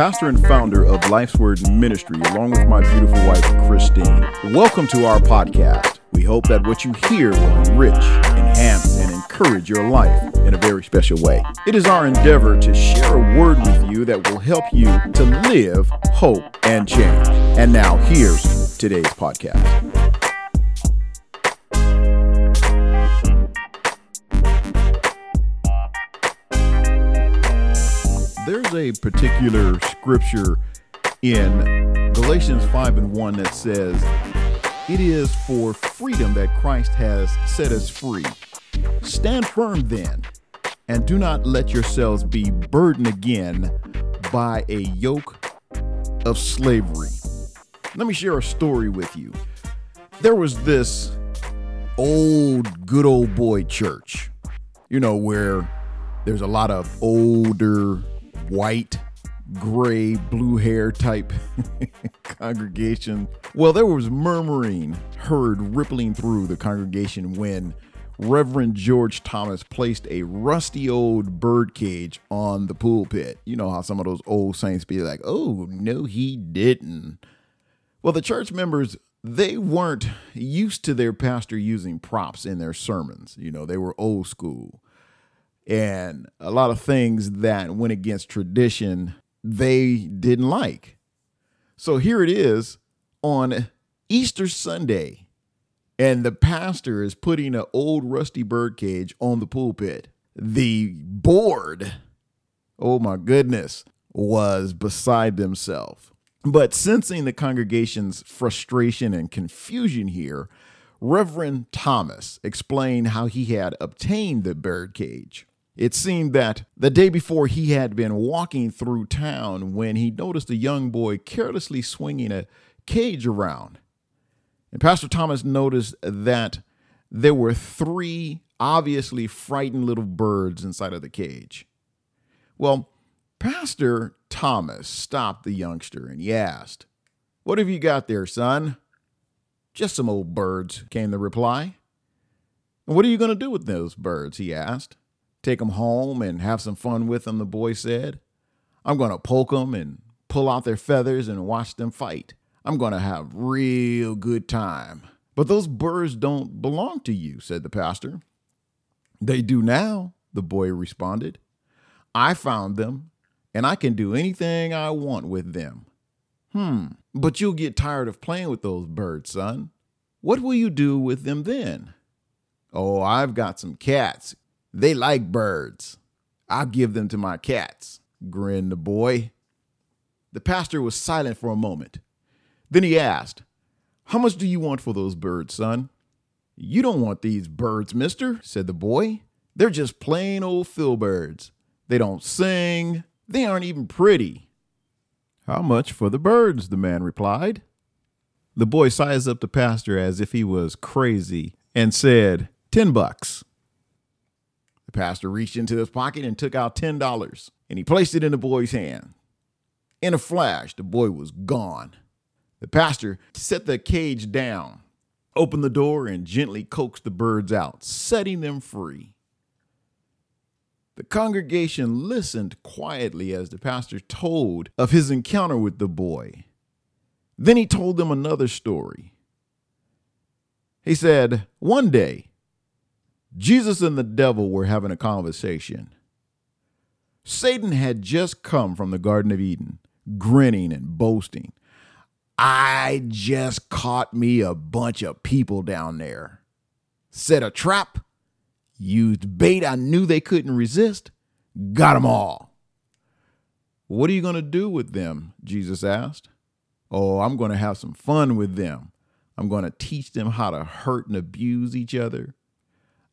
Pastor and founder of Life's Word Ministry, along with my beautiful wife, Christine. Welcome to our podcast. We hope that what you hear will enrich, enhance, and encourage your life in a very special way. It is our endeavor to share a word with you that will help you to live, hope, and change. And now, here's today's podcast. There's a particular scripture in Galatians 5 and 1 that says, It is for freedom that Christ has set us free. Stand firm then, and do not let yourselves be burdened again by a yoke of slavery. Let me share a story with you. There was this old, good old boy church, you know, where there's a lot of older white, gray, blue hair type congregation. Well, there was murmuring heard rippling through the congregation when Reverend George Thomas placed a rusty old birdcage on the pulpit. You know how some of those old saints be like, oh, no, he didn't. Well, the church members, they weren't used to their pastor using props in their sermons. You know, they were old school and a lot of things that went against tradition they didn't like. So here it is on Easter Sunday, and the pastor is putting an old rusty birdcage on the pulpit. The board, oh my goodness, was beside themselves. But sensing the congregation's frustration and confusion here, Reverend Thomas explained how he had obtained the birdcage. It seemed that the day before he had been walking through town when he noticed a young boy carelessly swinging a cage around. And Pastor Thomas noticed that there were three obviously frightened little birds inside of the cage. Well, Pastor Thomas stopped the youngster and he asked, What have you got there, son? Just some old birds, came the reply. And what are you going to do with those birds? he asked. Take them home and have some fun with them, the boy said. I'm going to poke them and pull out their feathers and watch them fight. I'm going to have real good time. But those birds don't belong to you, said the pastor. They do now, the boy responded. I found them, and I can do anything I want with them. Hmm, but you'll get tired of playing with those birds, son. What will you do with them then? Oh, I've got some cats, they like birds. I'll give them to my cats, grinned the boy. The pastor was silent for a moment. Then he asked, How much do you want for those birds, son? You don't want these birds, mister, said the boy. They're just plain old filberds. They don't sing. They aren't even pretty. How much for the birds? the man replied. The boy sized up the pastor as if he was crazy and said, Ten bucks. The pastor reached into his pocket and took out $10 and he placed it in the boy's hand. In a flash, the boy was gone. The pastor set the cage down, opened the door, and gently coaxed the birds out, setting them free. The congregation listened quietly as the pastor told of his encounter with the boy. Then he told them another story. He said, One day, Jesus and the devil were having a conversation. Satan had just come from the Garden of Eden, grinning and boasting. I just caught me a bunch of people down there. Set a trap, used bait I knew they couldn't resist, got them all. What are you going to do with them? Jesus asked. Oh, I'm going to have some fun with them. I'm going to teach them how to hurt and abuse each other.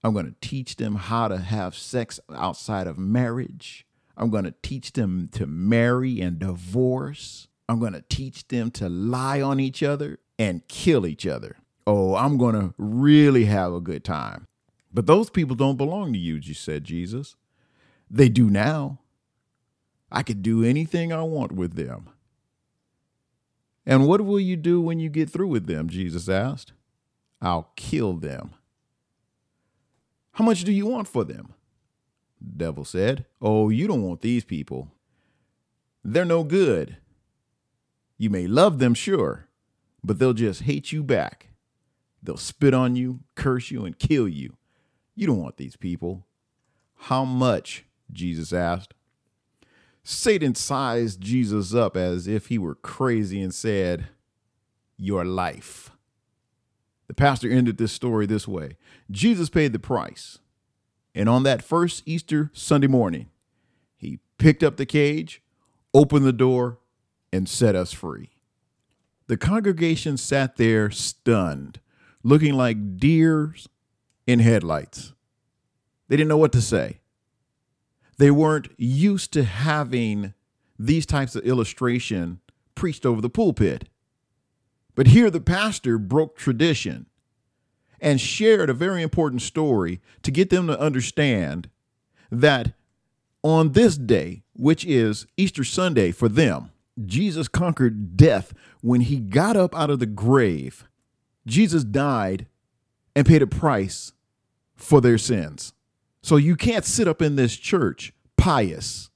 I'm going to teach them how to have sex outside of marriage. I'm going to teach them to marry and divorce. I'm going to teach them to lie on each other and kill each other. Oh, I'm going to really have a good time. But those people don't belong to you, said Jesus. They do now. I could do anything I want with them. And what will you do when you get through with them? Jesus asked. I'll kill them. How much do you want for them? The devil said, Oh, you don't want these people. they're no good. You may love them, sure, but they'll just hate you back. They'll spit on you, curse you, and kill you. You don't want these people. How much? Jesus asked. Satan sized Jesus up as if he were crazy and said, Your life. The pastor ended this story this way Jesus paid the price. And on that first Easter Sunday morning, he picked up the cage, opened the door, and set us free. The congregation sat there stunned, looking like deers in headlights. They didn't know what to say. They weren't used to having these types of illustration preached over the pulpit. But here the pastor broke tradition and shared a very important story to get them to understand that on this day, which is Easter Sunday for them, Jesus conquered death when he got up out of the grave. Jesus died and paid a price for their sins. So you can't sit up in this church pious.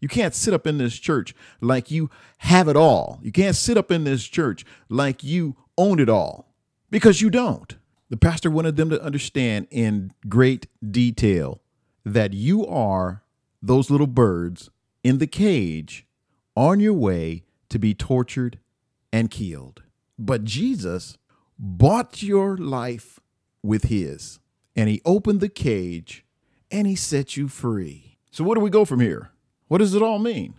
You can't sit up in this church like you have it all. You can't sit up in this church like you own it all because you don't. The pastor wanted them to understand in great detail that you are those little birds in the cage on your way to be tortured and killed. But Jesus bought your life with his, and he opened the cage and he set you free. So, where do we go from here? What does it all mean?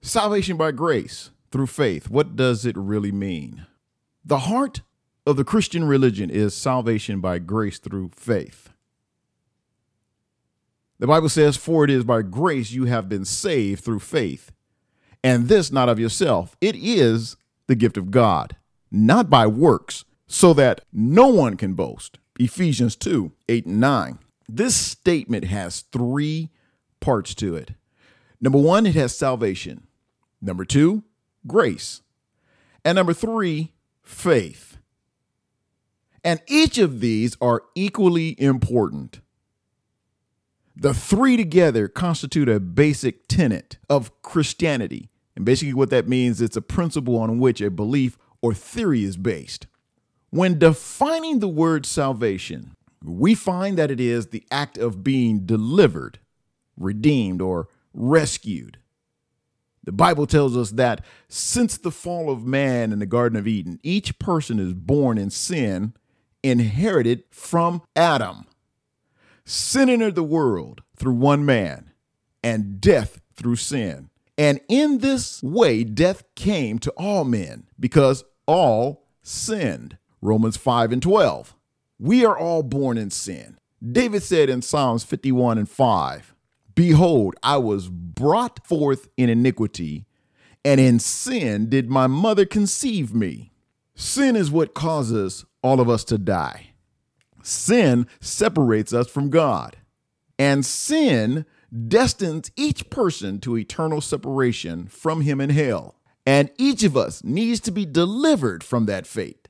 Salvation by grace through faith. What does it really mean? The heart of the Christian religion is salvation by grace through faith. The Bible says, For it is by grace you have been saved through faith, and this not of yourself. It is the gift of God, not by works, so that no one can boast. Ephesians 2 8 and 9. This statement has three parts to it. Number one, it has salvation. Number two, grace. And number three, faith. And each of these are equally important. The three together constitute a basic tenet of Christianity. And basically, what that means, is it's a principle on which a belief or theory is based. When defining the word salvation, we find that it is the act of being delivered, redeemed, or rescued. The Bible tells us that since the fall of man in the Garden of Eden, each person is born in sin, inherited from Adam. Sin entered the world through one man, and death through sin. And in this way, death came to all men because all sinned. Romans 5 and 12. We are all born in sin. David said in Psalms 51 and 5, Behold, I was brought forth in iniquity, and in sin did my mother conceive me. Sin is what causes all of us to die. Sin separates us from God, and sin destines each person to eternal separation from Him in hell. And each of us needs to be delivered from that fate.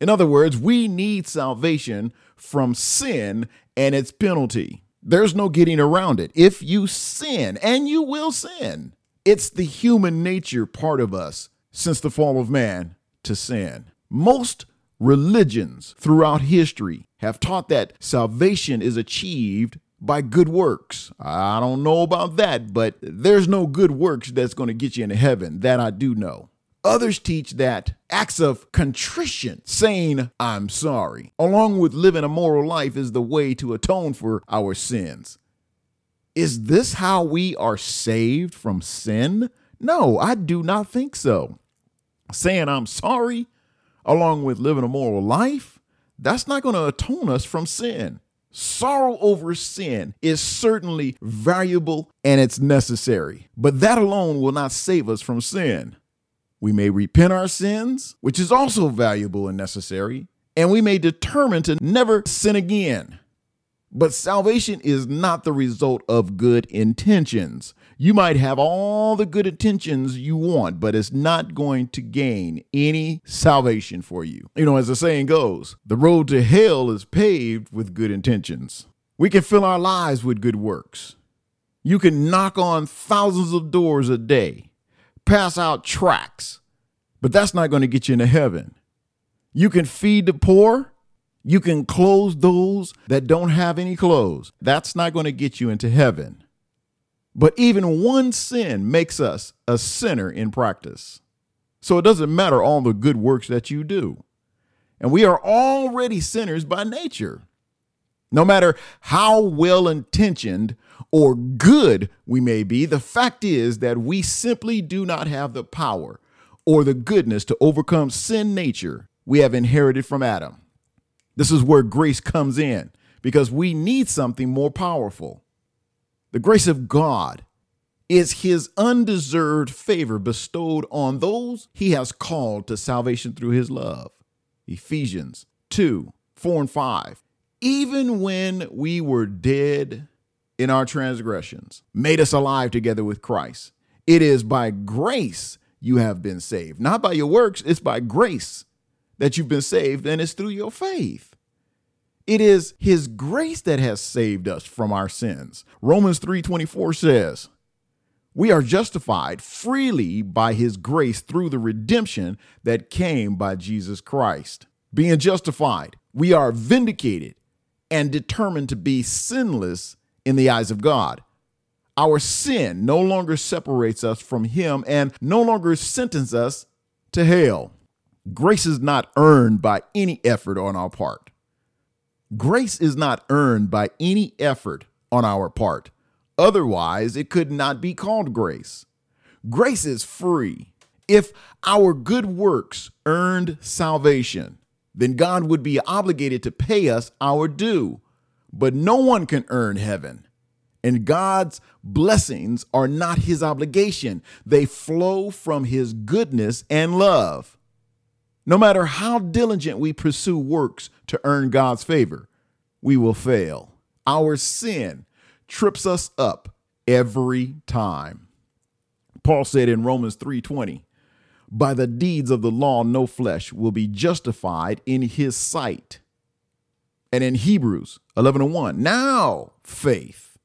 In other words, we need salvation from sin and its penalty. There's no getting around it. If you sin, and you will sin, it's the human nature part of us since the fall of man to sin. Most religions throughout history have taught that salvation is achieved by good works. I don't know about that, but there's no good works that's going to get you into heaven. That I do know. Others teach that acts of contrition, saying, I'm sorry, along with living a moral life, is the way to atone for our sins. Is this how we are saved from sin? No, I do not think so. Saying I'm sorry, along with living a moral life, that's not going to atone us from sin. Sorrow over sin is certainly valuable and it's necessary, but that alone will not save us from sin. We may repent our sins, which is also valuable and necessary, and we may determine to never sin again. But salvation is not the result of good intentions. You might have all the good intentions you want, but it's not going to gain any salvation for you. You know, as the saying goes, the road to hell is paved with good intentions. We can fill our lives with good works. You can knock on thousands of doors a day, pass out tracts, but that's not going to get you into heaven. You can feed the poor, you can clothe those that don't have any clothes. That's not going to get you into heaven. But even one sin makes us a sinner in practice. So it doesn't matter all the good works that you do. And we are already sinners by nature. No matter how well intentioned or good we may be, the fact is that we simply do not have the power or the goodness to overcome sin nature we have inherited from Adam. This is where grace comes in because we need something more powerful. The grace of God is his undeserved favor bestowed on those he has called to salvation through his love. Ephesians 2 4 and 5. Even when we were dead in our transgressions, made us alive together with Christ. It is by grace you have been saved, not by your works, it's by grace that you've been saved, and it's through your faith. It is his grace that has saved us from our sins. Romans 3:24 says, "We are justified freely by his grace through the redemption that came by Jesus Christ." Being justified, we are vindicated and determined to be sinless in the eyes of God. Our sin no longer separates us from him and no longer sentences us to hell. Grace is not earned by any effort on our part. Grace is not earned by any effort on our part. Otherwise, it could not be called grace. Grace is free. If our good works earned salvation, then God would be obligated to pay us our due. But no one can earn heaven. And God's blessings are not his obligation, they flow from his goodness and love. No matter how diligent we pursue works to earn God's favor, we will fail. Our sin trips us up every time. Paul said in Romans 3:20, "By the deeds of the law no flesh will be justified in his sight." And in Hebrews 11 and 1, now faith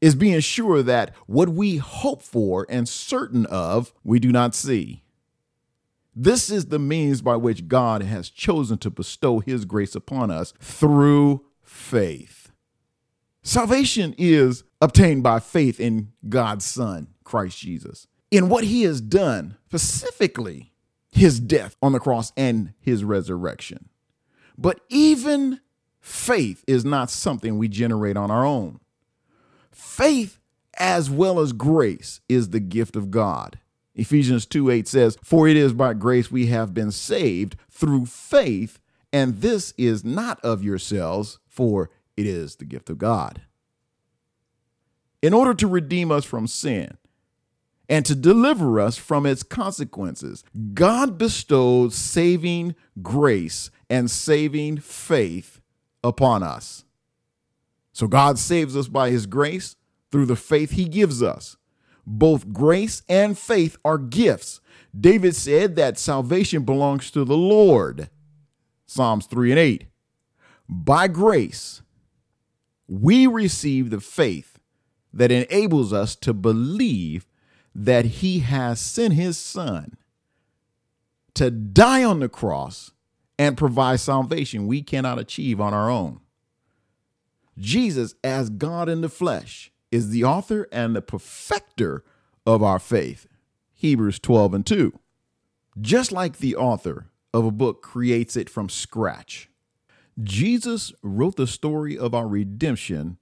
is being sure that what we hope for and certain of, we do not see. This is the means by which God has chosen to bestow his grace upon us through faith. Salvation is obtained by faith in God's Son, Christ Jesus, in what he has done, specifically his death on the cross and his resurrection. But even faith is not something we generate on our own. Faith, as well as grace, is the gift of God. Ephesians 2 8 says, For it is by grace we have been saved through faith, and this is not of yourselves, for it is the gift of God. In order to redeem us from sin and to deliver us from its consequences, God bestowed saving grace and saving faith upon us. So God saves us by his grace through the faith he gives us. Both grace and faith are gifts. David said that salvation belongs to the Lord. Psalms 3 and 8. By grace, we receive the faith that enables us to believe that he has sent his son to die on the cross and provide salvation we cannot achieve on our own. Jesus, as God in the flesh, is the author and the perfecter of our faith. Hebrews 12 and 2. Just like the author of a book creates it from scratch, Jesus wrote the story of our redemption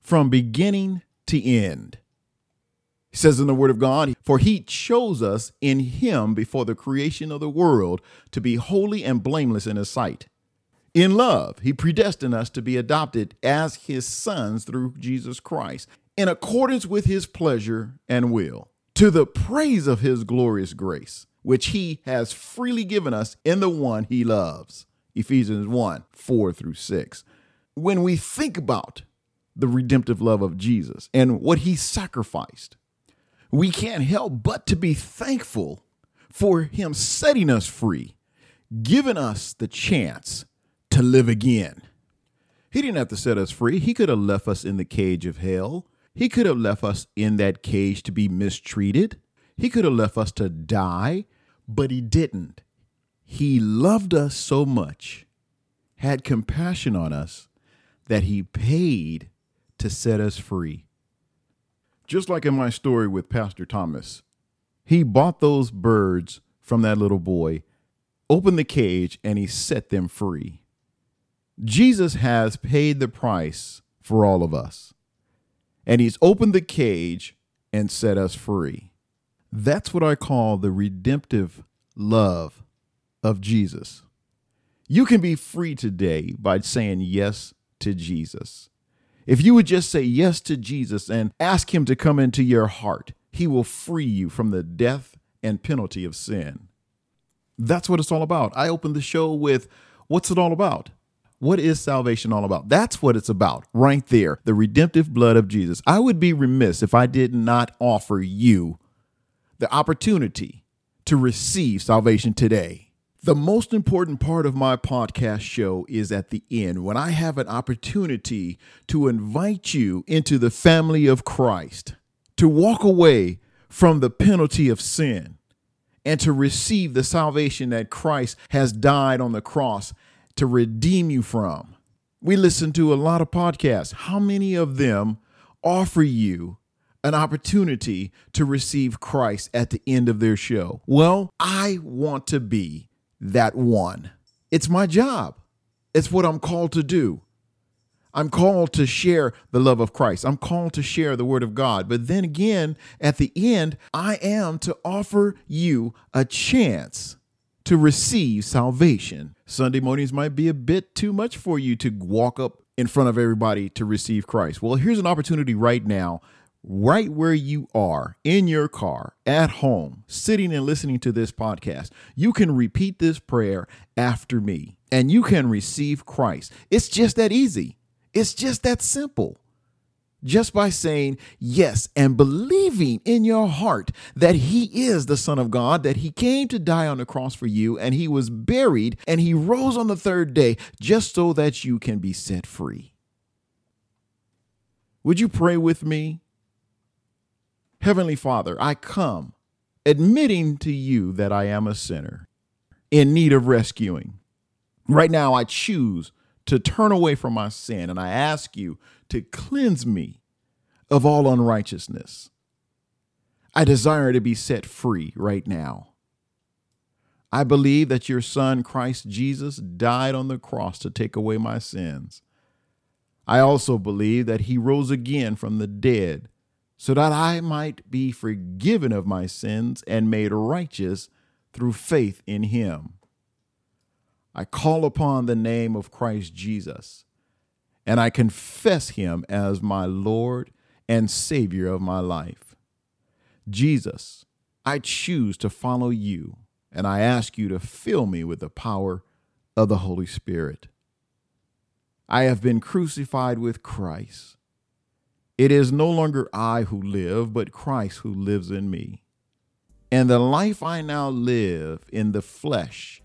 from beginning to end. He says in the Word of God, For he chose us in him before the creation of the world to be holy and blameless in his sight. In love, he predestined us to be adopted as his sons through Jesus Christ in accordance with his pleasure and will, to the praise of his glorious grace, which he has freely given us in the one he loves. Ephesians 1 4 through 6. When we think about the redemptive love of Jesus and what he sacrificed, we can't help but to be thankful for him setting us free, giving us the chance to live again. He didn't have to set us free. He could have left us in the cage of hell He could have left us in that cage to be mistreated. He could have left us to die, but he didn't. He loved us so much, had compassion on us, that he paid to set us free. Just like in my story with Pastor Thomas, he bought those birds from that little boy, opened the cage, and he set them free. Jesus has paid the price for all of us and he's opened the cage and set us free. That's what I call the redemptive love of Jesus. You can be free today by saying yes to Jesus. If you would just say yes to Jesus and ask him to come into your heart, he will free you from the death and penalty of sin. That's what it's all about. I opened the show with What's it all about? What is salvation all about? That's what it's about right there. The redemptive blood of Jesus. I would be remiss if I did not offer you the opportunity to receive salvation today. The most important part of my podcast show is at the end when I have an opportunity to invite you into the family of Christ, to walk away from the penalty of sin, and to receive the salvation that Christ has died on the cross to redeem you from. We listen to a lot of podcasts. How many of them offer you an opportunity to receive Christ at the end of their show? Well, I want to be that one. It's my job, it's what I'm called to do. I'm called to share the love of Christ. I'm called to share the word of God. But then again, at the end, I am to offer you a chance to receive salvation. Sunday mornings might be a bit too much for you to walk up in front of everybody to receive Christ. Well, here's an opportunity right now, right where you are, in your car, at home, sitting and listening to this podcast. You can repeat this prayer after me and you can receive Christ. It's just that easy, it's just that simple just by saying yes and believing in your heart that he is the Son of God, that he came to die on the cross for you, and he was buried, and he rose on the third day just so that you can be set free. Would you pray with me? Heavenly Father, I come admitting to you that I am a sinner in need of rescuing. Right now, I choose to turn away from my sin, and I ask you to cleanse me of all unrighteousness. I desire to be set free right now. I believe that your Son, Christ Jesus, died on the cross to take away my sins. I also believe that he rose again from the dead so that I might be forgiven of my sins and made righteous through faith in him. I call upon the name of Christ Jesus and I confess him as my Lord and Savior of my life. Jesus, I choose to follow you, and I ask you to fill me with the power of the Holy Spirit. I have been crucified with Christ. It is no longer I who live, but Christ who lives in me. And the life I now live in the flesh,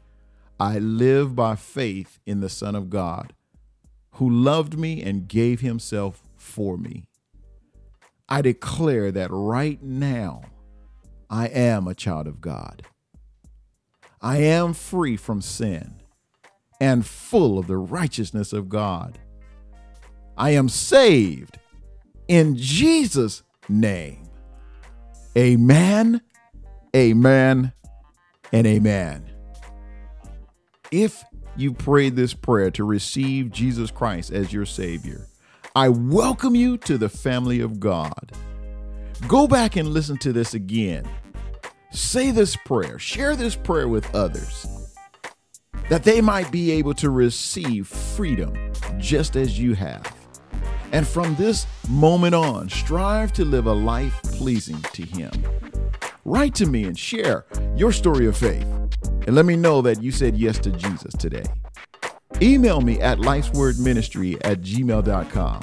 I live by faith in the Son of God who loved me and gave himself for me. I declare that right now I am a child of God. I am free from sin and full of the righteousness of God. I am saved in Jesus' name. Amen, amen, and amen. If you prayed this prayer to receive Jesus Christ as your Savior, I welcome you to the family of God. Go back and listen to this again. Say this prayer, share this prayer with others, that they might be able to receive freedom just as you have. And from this moment on, strive to live a life pleasing to Him. Write to me and share your story of faith and let me know that you said yes to Jesus today. Email me at lifeswordministry at gmail.com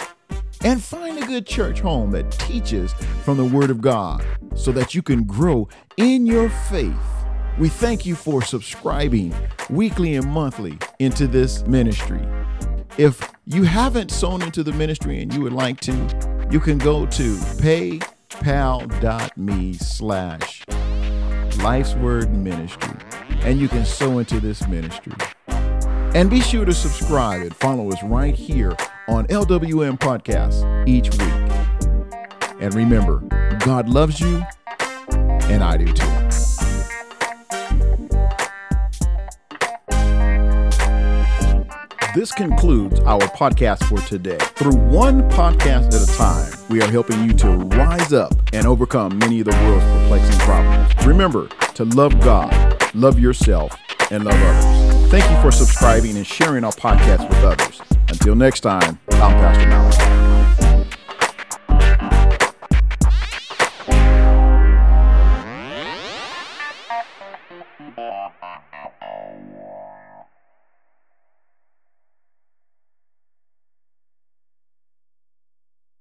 and find a good church home that teaches from the Word of God so that you can grow in your faith. We thank you for subscribing weekly and monthly into this ministry. If you haven't sown into the ministry and you would like to, you can go to paypal.me slash life's word ministry and you can sow into this ministry. And be sure to subscribe and follow us right here on LWM Podcasts each week. And remember, God loves you, and I do too. This concludes our podcast for today. Through one podcast at a time, we are helping you to rise up and overcome many of the world's perplexing problems. Remember to love God, love yourself, and love others. Thank you for subscribing and sharing our podcast with others. Until next time, I'm Pastor Malachi.